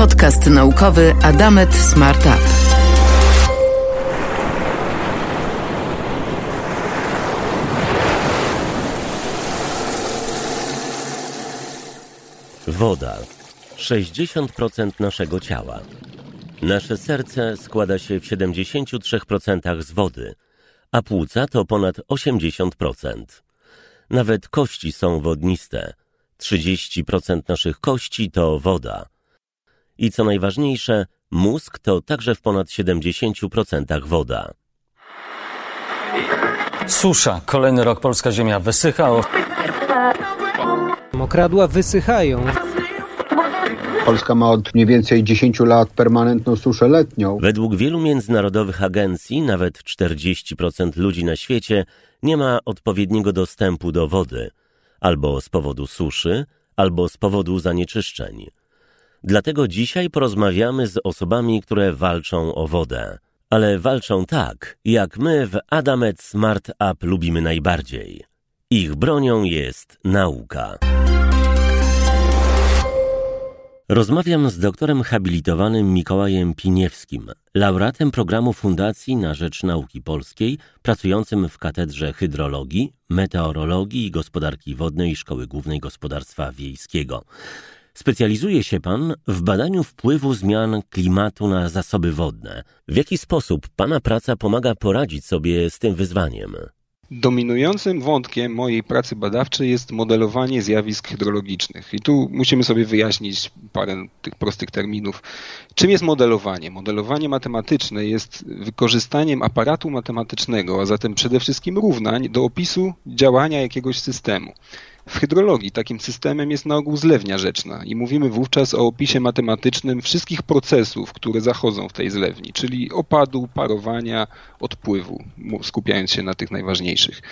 Podcast naukowy Adamet Smart Up. Woda. 60% naszego ciała. Nasze serce składa się w 73% z wody, a płuca to ponad 80%. Nawet kości są wodniste. 30% naszych kości to woda. I co najważniejsze, mózg to także w ponad 70% woda. Susza. Kolejny rok polska ziemia wysycha. Mokradła wysychają. Polska ma od mniej więcej 10 lat permanentną suszę letnią. Według wielu międzynarodowych agencji nawet 40% ludzi na świecie nie ma odpowiedniego dostępu do wody, albo z powodu suszy, albo z powodu zanieczyszczeń. Dlatego dzisiaj porozmawiamy z osobami, które walczą o wodę. Ale walczą tak, jak my w Adamet Smart Up lubimy najbardziej. Ich bronią jest nauka. Rozmawiam z doktorem habilitowanym Mikołajem Piniewskim, laureatem programu Fundacji na Rzecz Nauki Polskiej, pracującym w Katedrze Hydrologii, Meteorologii i Gospodarki Wodnej Szkoły Głównej Gospodarstwa Wiejskiego. Specjalizuje się Pan w badaniu wpływu zmian klimatu na zasoby wodne. W jaki sposób Pana praca pomaga poradzić sobie z tym wyzwaniem? Dominującym wątkiem mojej pracy badawczej jest modelowanie zjawisk hydrologicznych. I tu musimy sobie wyjaśnić parę tych prostych terminów. Czym jest modelowanie? Modelowanie matematyczne jest wykorzystaniem aparatu matematycznego, a zatem przede wszystkim równań do opisu działania jakiegoś systemu. W hydrologii takim systemem jest na ogół zlewnia rzeczna i mówimy wówczas o opisie matematycznym wszystkich procesów, które zachodzą w tej zlewni, czyli opadu, parowania, odpływu, skupiając się na tych najważniejszych.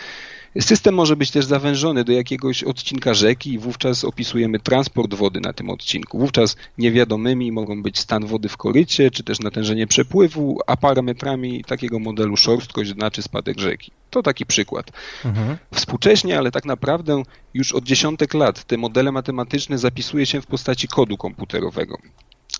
System może być też zawężony do jakiegoś odcinka rzeki i wówczas opisujemy transport wody na tym odcinku. Wówczas niewiadomymi mogą być stan wody w korycie, czy też natężenie przepływu, a parametrami takiego modelu szorstkość znaczy spadek rzeki. To taki przykład. Mhm. Współcześnie, ale tak naprawdę już od dziesiątek lat te modele matematyczne zapisuje się w postaci kodu komputerowego.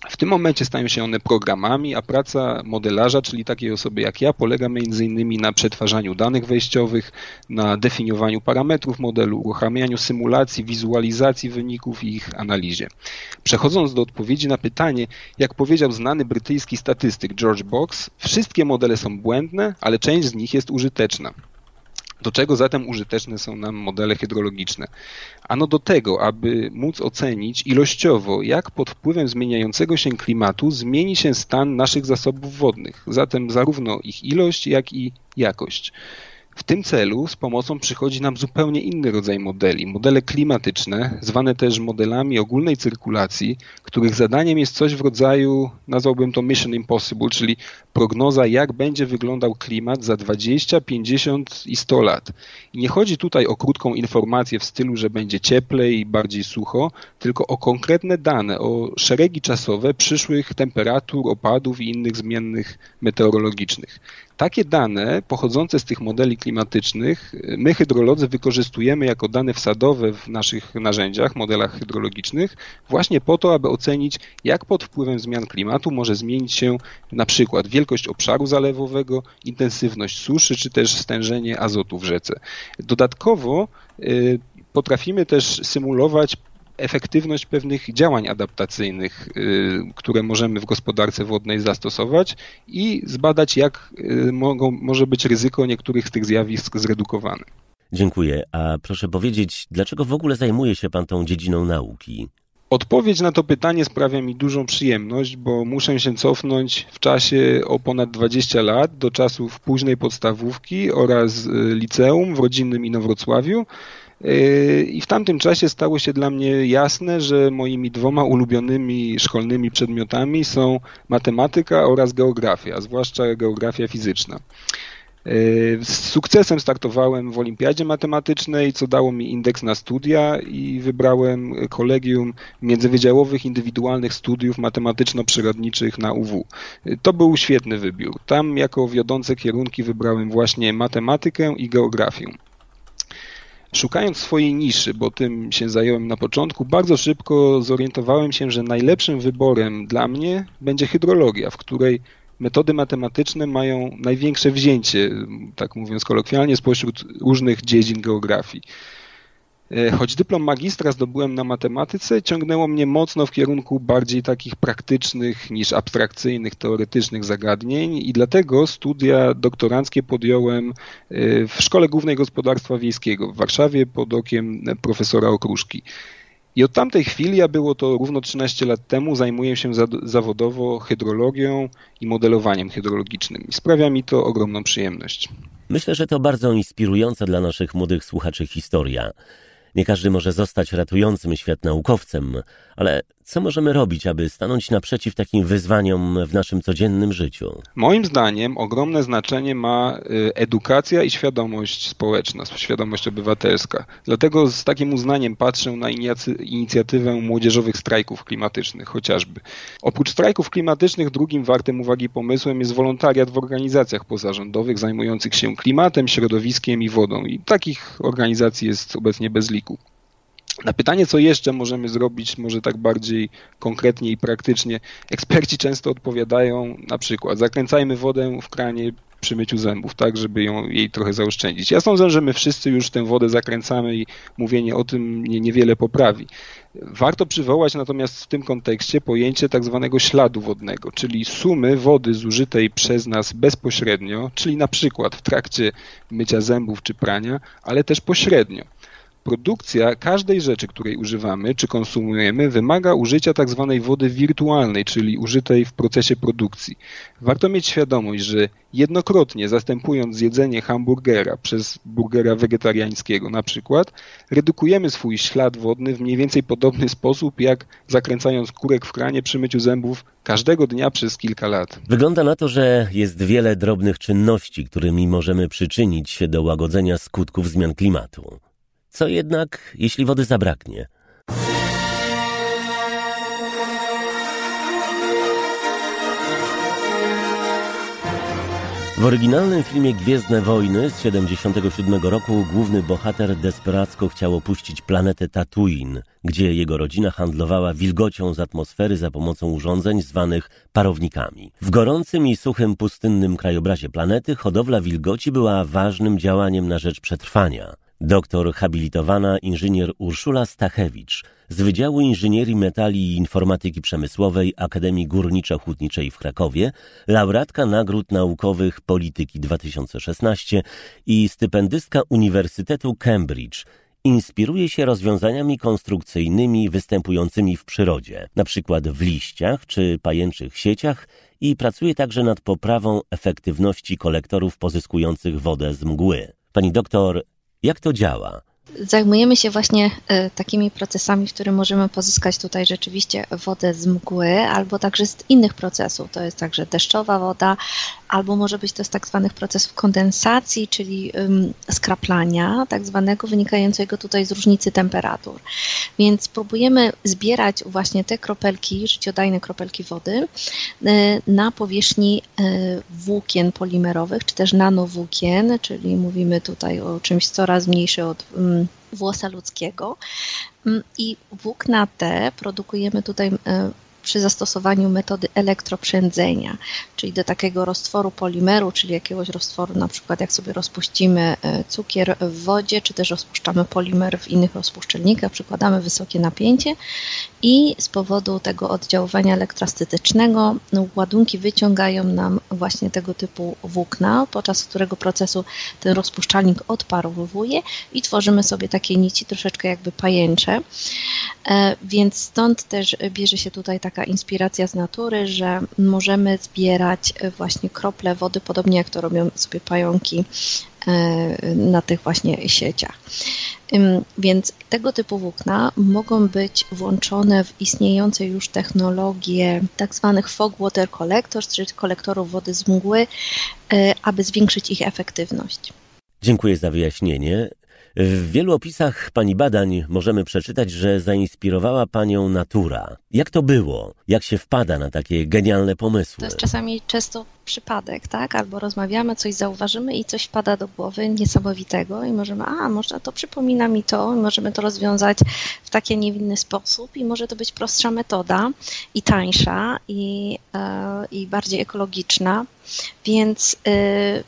W tym momencie stają się one programami, a praca modelarza, czyli takiej osoby jak ja, polega m.in. na przetwarzaniu danych wejściowych, na definiowaniu parametrów modelu, uruchamianiu symulacji, wizualizacji wyników i ich analizie. Przechodząc do odpowiedzi na pytanie, jak powiedział znany brytyjski statystyk George Box, wszystkie modele są błędne, ale część z nich jest użyteczna. Do czego zatem użyteczne są nam modele hydrologiczne? Ano do tego, aby móc ocenić ilościowo, jak pod wpływem zmieniającego się klimatu zmieni się stan naszych zasobów wodnych, zatem zarówno ich ilość, jak i jakość. W tym celu z pomocą przychodzi nam zupełnie inny rodzaj modeli, modele klimatyczne, zwane też modelami ogólnej cyrkulacji, których zadaniem jest coś w rodzaju, nazwałbym to Mission Impossible, czyli prognoza, jak będzie wyglądał klimat za 20, 50 i 100 lat. I nie chodzi tutaj o krótką informację w stylu, że będzie cieplej i bardziej sucho, tylko o konkretne dane, o szeregi czasowe przyszłych temperatur, opadów i innych zmiennych meteorologicznych. Takie dane pochodzące z tych modeli klimatycznych my hydrolodzy wykorzystujemy jako dane wsadowe w naszych narzędziach, modelach hydrologicznych właśnie po to, aby ocenić jak pod wpływem zmian klimatu może zmienić się na przykład wielkość obszaru zalewowego, intensywność suszy czy też stężenie azotu w rzece. Dodatkowo y, potrafimy też symulować efektywność pewnych działań adaptacyjnych, y, które możemy w gospodarce wodnej zastosować i zbadać, jak y, mogą, może być ryzyko niektórych z tych zjawisk zredukowane. Dziękuję. A proszę powiedzieć, dlaczego w ogóle zajmuje się Pan tą dziedziną nauki? Odpowiedź na to pytanie sprawia mi dużą przyjemność, bo muszę się cofnąć w czasie o ponad 20 lat do czasów późnej podstawówki oraz y, liceum w rodzinnym Inowrocławiu, I w tamtym czasie stało się dla mnie jasne, że moimi dwoma ulubionymi szkolnymi przedmiotami są matematyka oraz geografia, zwłaszcza geografia fizyczna. Yy, z sukcesem startowałem w Olimpiadzie Matematycznej, co dało mi indeks na studia i wybrałem kolegium międzywydziałowych indywidualnych studiów matematyczno-przyrodniczych na UW. Yy, to był świetny wybór. Tam jako wiodące kierunki wybrałem właśnie matematykę i geografię. Szukając swojej niszy, bo tym się zająłem na początku, bardzo szybko zorientowałem się, że najlepszym wyborem dla mnie będzie hydrologia, w której metody matematyczne mają największe wzięcie, tak mówiąc kolokwialnie, spośród różnych dziedzin geografii. E, choć dyplom magistra zdobyłem na matematyce, ciągnęło mnie mocno w kierunku bardziej takich praktycznych niż abstrakcyjnych, teoretycznych zagadnień i dlatego studia doktoranckie podjąłem e, w Szkole Głównej Gospodarstwa Wiejskiego w Warszawie pod okiem profesora Okruszki. I od tamtej chwili, a było to równo 13 lat temu, zajmuję się zawodowo hydrologią i modelowaniem hydrologicznym. I sprawia mi to ogromną przyjemność. Myślę, że to bardzo inspirująca dla naszych młodych słuchaczy historia. Nie każdy może zostać ratującym świat naukowcem, ale co możemy robić, aby stanąć naprzeciw takim wyzwaniom w naszym codziennym życiu? Moim zdaniem ogromne znaczenie ma y, edukacja i świadomość społeczna, świadomość obywatelska. Dlatego z takim uznaniem patrzę na inicjatywę młodzieżowych strajków klimatycznych chociażby. Oprócz strajków klimatycznych drugim wartym uwagi pomysłem jest wolontariat w organizacjach pozarządowych zajmujących się klimatem, środowiskiem i wodą. I takich organizacji jest obecnie bez liku. Na pytanie, co jeszcze możemy zrobić, może tak bardziej konkretnie i praktycznie, eksperci często odpowiadają na przykład zakręcajmy wodę w kranie przy myciu zębów, tak, żeby ją, jej trochę zaoszczędzić. Ja sądzę, że my wszyscy już tę wodę zakręcamy i mówienie o tym nie, niewiele poprawi. Warto przywołać natomiast w tym kontekście pojęcie tak zwanego śladu wodnego, czyli sumy wody zużytej przez nas bezpośrednio, czyli na przykład w trakcie mycia zębów czy prania, ale też pośrednio produkcja każdej rzeczy, której używamy czy konsumujemy, wymaga użycia tak zwanej wody wirtualnej, czyli użytej w procesie produkcji. Warto mieć świadomość, że jednokrotnie zastępując jedzenie hamburgera przez burgera wegetariańskiego na przykład, redukujemy swój ślad wodny w mniej więcej podobny sposób, jak zakręcając kurek w kranie przy myciu zębów każdego dnia przez kilka lat. Wygląda na to, że jest wiele drobnych czynności, którymi możemy przyczynić się do łagodzenia skutków zmian klimatu. Co jednak, jeśli wody zabraknie? W oryginalnym filmie Gwiezdne Wojny z 1977 roku główny bohater desperacko chciał opuścić planetę Tatooine, gdzie jego rodzina handlowała wilgocią z atmosfery za pomocą urządzeń zwanych parownikami. W gorącym i suchym pustynnym krajobrazie planety hodowla wilgoci była ważnym działaniem na rzecz przetrwania. Doktor habilitowana inżynier Urszula Stachewicz z Wydziału Inżynierii Metali i Informatyki Przemysłowej Akademii Górniczo-Hutniczej w Krakowie, laureatka nagród naukowych Polityki 2016 i stypendystka Uniwersytetu Cambridge, inspiruje się rozwiązaniami konstrukcyjnymi występującymi w przyrodzie, np. w liściach czy pajęczych sieciach i pracuje także nad poprawą efektywności kolektorów pozyskujących wodę z mgły. Pani doktor jak to działa? Zajmujemy się właśnie e, takimi procesami, w których możemy pozyskać tutaj rzeczywiście wodę z mgły, albo także z innych procesów. To jest także deszczowa woda, albo może być to z tak zwanych procesów kondensacji, czyli skraplania, tak zwanego wynikającego tutaj z różnicy temperatur. Więc próbujemy zbierać właśnie te kropelki, życiodajne kropelki wody e, na powierzchni e, włókien polimerowych, czy też nanowłókien, czyli mówimy tutaj o czymś coraz mniejszym od włosa ludzkiego. Mm, I włókna te produkujemy tutaj e, przy zastosowaniu metody elektroprzędzenia, czyli do takiego roztworu polimeru, czyli jakiegoś roztworu, na przykład jak sobie rozpuścimy e, cukier w wodzie, czy też rozpuszczamy polimer w innych rozpuszczalnikach, przykładamy wysokie napięcie i z powodu tego oddziaływania elektrostetycznego no, ładunki wyciągają nam właśnie tego typu włókna, podczas którego procesu ten rozpuszczalnik odparowuje i tworzymy sobie takie nici troszeczkę jakby pajęcze. E, więc stąd też bierze się tutaj taka inspiracja z natury, że możemy zbierać właśnie krople wody, podobnie jak to robią sobie pająki e, na tych właśnie sieciach. Więc tego typu włókna mogą być włączone w istniejące już technologie tak zwanych fog water collectors, czyli kolektorów wody z mgły, e, aby zwiększyć ich efektywność. Dziękuję za wyjaśnienie. W wielu opisach Pani badań możemy przeczytać, że zainspirowała Panią natura. Jak to było? Jak się wpada na takie genialne pomysły? To jest czasami często przypadek, tak? Albo rozmawiamy, coś zauważymy i coś wpada do głowy niesamowitego i możemy, a może to przypomina mi to, i możemy to rozwiązać w taki niewinny sposób i może to być prostsza metoda i tańsza i, e, i bardziej ekologiczna, więc y,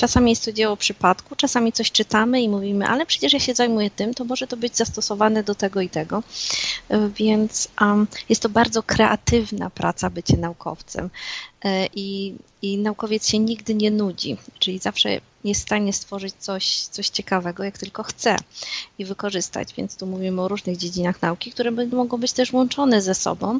Czasami jest to dzieło przypadku, czasami coś czytamy i mówimy, ale przecież ja się zajmuję tym, to może to być zastosowane do tego i tego. Więc um, jest to bardzo kreatywna praca bycie naukowcem. E, I, I naukowiec się nigdy nie nudzi, czyli zawsze jest w stanie stworzyć coś, coś ciekawego, jak tylko chce i wykorzystać. Więc tu mówimy o różnych dziedzinach nauki, które mogą być też łączone ze sobą,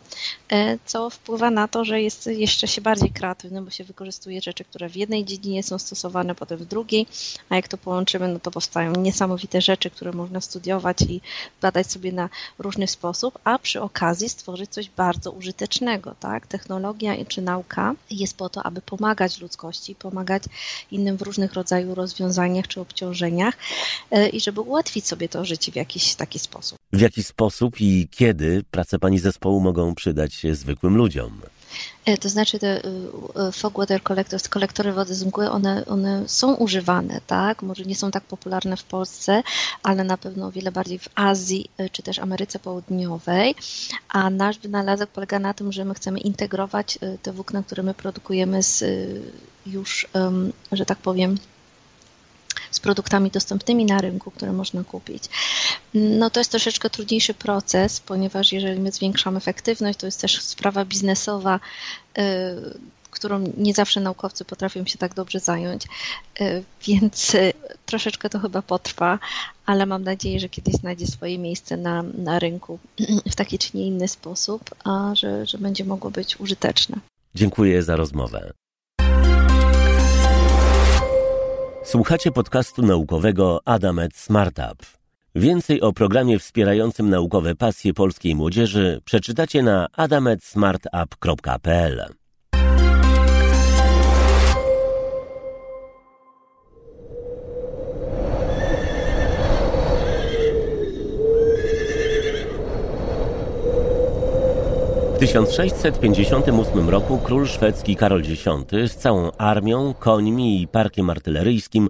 e, co wpływa na to, że jest jeszcze się bardziej kreatywny, bo się wykorzystuje rzeczy, które w jednej dziedzinie są stosowane, potem w drugiej, a jak to połączymy, no to powstają niesamowite rzeczy, które można studiować i badać sobie na różny sposób, a przy okazji stworzyć coś bardzo użytecznego, tak? Technologia czy nauka jest po to, aby pomagać ludzkości, pomagać innym w różnych rodzaju rozwiązaniach czy obciążeniach e, i żeby ułatwić sobie to życie w jakiś taki sposób. W jaki sposób i kiedy prace Pani zespołu mogą przydać się zwykłym ludziom? E, to znaczy te y, y, fog water collectors, kolektory wody z mgły, one, one są używane, tak? Może nie są tak popularne w Polsce, ale na pewno o wiele bardziej w Azji czy też Ameryce Południowej. A nasz wynalazek polega na tym, że my chcemy integrować te włókna, które my produkujemy z już, że tak powiem, z produktami dostępnymi na rynku, które można kupić. No to jest troszeczkę trudniejszy proces, ponieważ jeżeli my zwiększamy efektywność, to jest też sprawa biznesowa, y, którą nie zawsze naukowcy potrafią się tak dobrze zająć, y, więc y, troszeczkę to chyba potrwa, ale mam nadzieję, że kiedyś znajdzie swoje miejsce na, na rynku w taki czy nie inny sposób, a że, że będzie mogło być użyteczne. Dziękuję za rozmowę. Słuchacie podcastu naukowego Adamet Smartup. Więcej o programie wspierającym naukowe pasje polskiej młodzieży przeczytacie na adametsmartup.pl. 1658 roku król szwedzki Karol X z całą armią, końmi i parkiem artyleryjskim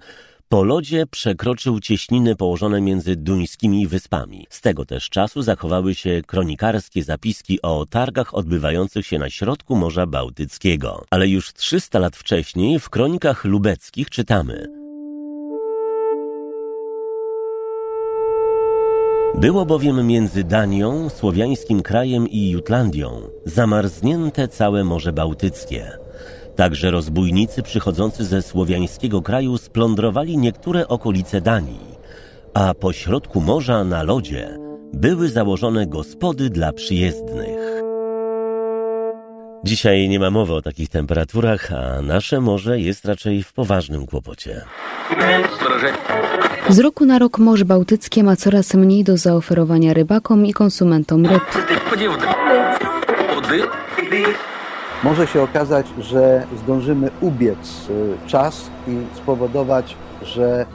po lodzie przekroczył cieśniny położone między duńskimi wyspami. Z tego też czasu zachowały się kronikarskie zapiski o targach odbywających się na środku Morza Bałtyckiego. Ale już 300 lat wcześniej w kronikach lubeckich czytamy – Było bowiem między Danią, słowiańskim krajem i Jutlandią zamarznięte całe Morze Bałtyckie. Także rozbójnicy przychodzący ze słowiańskiego kraju splądrowali niektóre okolice Danii, a po środku morza na lodzie były założone gospody dla przyjezdnych. Dzisiaj nie ma mowy o takich temperaturach, a nasze morze jest raczej w poważnym kłopocie. Z roku na rok Morze Bałtyckie ma coraz mniej do zaoferowania rybakom i konsumentom ryb. Może się okazać, że zdążymy ubiec y, czas i spowodować, że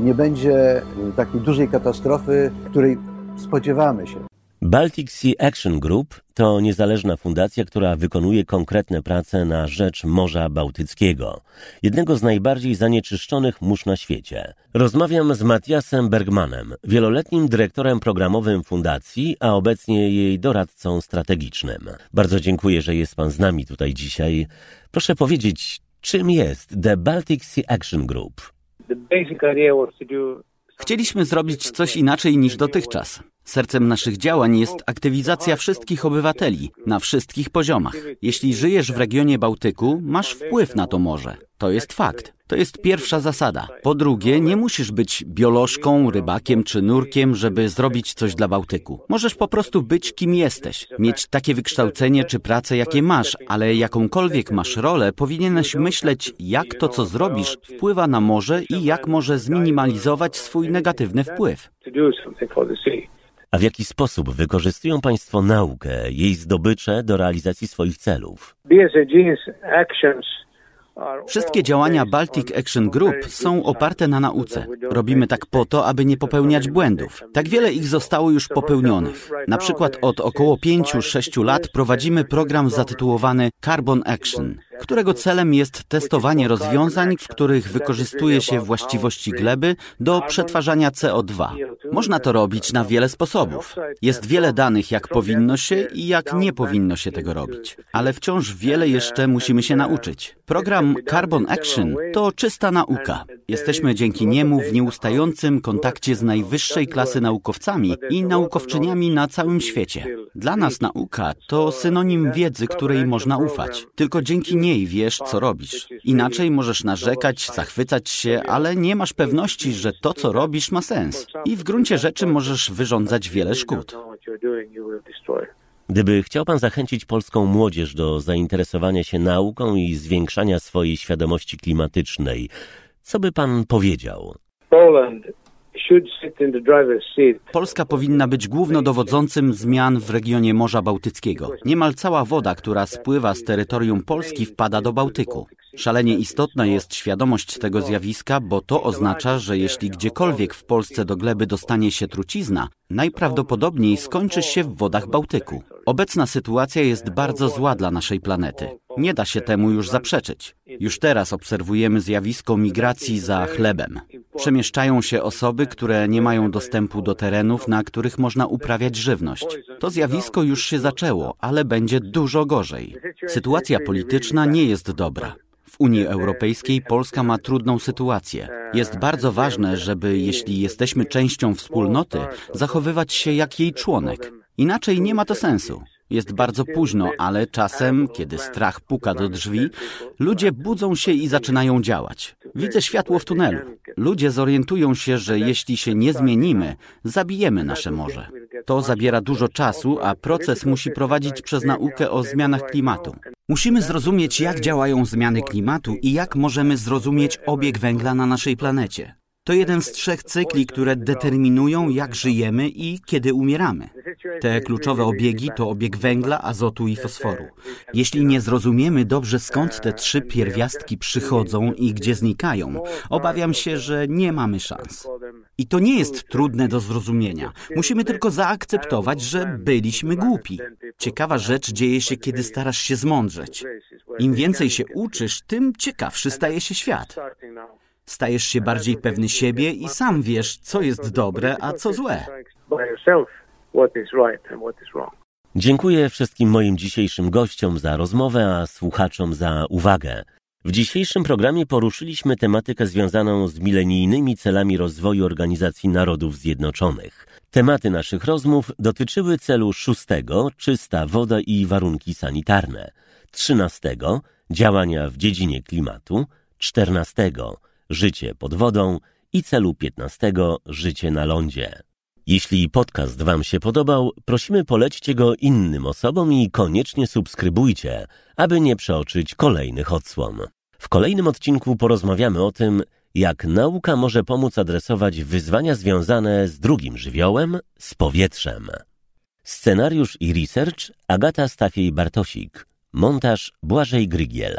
nie będzie y, takiej dużej katastrofy, której spodziewamy się. Baltic Sea Action Group to niezależna fundacja, która wykonuje konkretne prace na rzecz Morza Bałtyckiego, jednego z najbardziej zanieczyszczonych mórz na świecie. Rozmawiam z Matiasem Bergmanem, wieloletnim dyrektorem programowym fundacji, a obecnie jej doradcą strategicznym. Bardzo dziękuję, że jest Pan z nami tutaj dzisiaj. Proszę powiedzieć, czym jest The Baltic Sea Action Group? Chcieliśmy zrobić coś inaczej niż dotychczas. Sercem naszych działań jest aktywizacja wszystkich obywateli na wszystkich poziomach. Jeśli żyjesz w regionie Bałtyku, masz wpływ na to morze. To jest fakt. To jest pierwsza zasada. Po drugie, nie musisz być biolożką, rybakiem czy nurkiem, żeby zrobić coś dla Bałtyku. Możesz po prostu być kim jesteś, mieć takie wykształcenie czy pracę, jakie masz, ale jakąkolwiek masz rolę, powinieneś myśleć, jak to, co zrobisz, wpływa na morze i jak może zminimalizować swój negatywny wpływ. A w jaki sposób wykorzystują Państwo naukę, jej zdobycze do realizacji swoich celów? Wszystkie działania Baltic Action Group są oparte na nauce. Robimy tak po to, aby nie popełniać błędów. Tak wiele ich zostało już popełnionych. Na przykład od około 5-6 lat prowadzimy program zatytułowany Carbon Action którego celem jest testowanie rozwiązań, w których wykorzystuje się właściwości gleby do przetwarzania CO2. Można to robić na wiele sposobów. Jest wiele danych, jak powinno się i jak nie powinno się tego robić, ale wciąż wiele jeszcze musimy się nauczyć. Program Carbon Action to czysta nauka. Jesteśmy dzięki niemu w nieustającym kontakcie z najwyższej klasy naukowcami i naukowczyniami na całym świecie. Dla nas nauka to synonim wiedzy, której można ufać. Tylko dzięki niej wiesz, co robisz. Inaczej możesz narzekać, zachwycać się, ale nie masz pewności, że to, co robisz, ma sens. I w gruncie rzeczy możesz wyrządzać wiele szkód. Gdyby chciał Pan zachęcić polską młodzież do zainteresowania się nauką i zwiększania swojej świadomości klimatycznej, co by Pan powiedział? Polska powinna być głównodowodzącym zmian w regionie Morza Bałtyckiego. Niemal cała woda, która spływa z terytorium Polski, wpada do Bałtyku. Szalenie istotna jest świadomość tego zjawiska, bo to oznacza, że jeśli gdziekolwiek w Polsce do gleby dostanie się trucizna, najprawdopodobniej skończy się w wodach Bałtyku. Obecna sytuacja jest bardzo zła dla naszej planety. Nie da się temu już zaprzeczyć. Już teraz obserwujemy zjawisko migracji za chlebem. Przemieszczają się osoby, które nie mają dostępu do terenów, na których można uprawiać żywność. To zjawisko już się zaczęło, ale będzie dużo gorzej. Sytuacja polityczna nie jest dobra. W Unii Europejskiej Polska ma trudną sytuację. Jest bardzo ważne, żeby, jeśli jesteśmy częścią wspólnoty, zachowywać się jak jej członek. Inaczej nie ma to sensu. Jest bardzo późno, ale czasem, kiedy strach puka do drzwi, ludzie budzą się i zaczynają działać. Widzę światło w tunelu. Ludzie zorientują się, że jeśli się nie zmienimy, zabijemy nasze morze. To zabiera dużo czasu, a proces musi prowadzić przez naukę o zmianach klimatu. Musimy zrozumieć, jak działają zmiany klimatu i jak możemy zrozumieć obieg węgla na naszej planecie. To jeden z trzech cykli, które determinują, jak żyjemy i kiedy umieramy. Te kluczowe obiegi to obieg węgla, azotu i fosforu. Jeśli nie zrozumiemy dobrze, skąd te trzy pierwiastki przychodzą i gdzie znikają, obawiam się, że nie mamy szans. I to nie jest trudne do zrozumienia. Musimy tylko zaakceptować, że byliśmy głupi. Ciekawa rzecz dzieje się, kiedy starasz się zmądrzeć. Im więcej się uczysz, tym ciekawszy staje się świat. Stajesz się bardziej pewny siebie i sam wiesz, co jest dobre, a co złe. Dziękuję wszystkim moim dzisiejszym gościom za rozmowę, a słuchaczom za uwagę. W dzisiejszym programie poruszyliśmy tematykę związaną z milenijnymi celami rozwoju Organizacji Narodów Zjednoczonych. Tematy naszych rozmów dotyczyły celu szóstego czysta woda i warunki sanitarne, trzynastego działania w dziedzinie klimatu, czternastego życie pod wodą i celu piętnastego życie na lądzie. Jeśli podcast Wam się podobał, prosimy polećcie go innym osobom i koniecznie subskrybujcie, aby nie przeoczyć kolejnych odsłon. W kolejnym odcinku porozmawiamy o tym, jak nauka może pomóc adresować wyzwania związane z drugim żywiołem, z powietrzem. Scenariusz i research Agata Stafiej-Bartosik. Montaż Błażej Grygiel.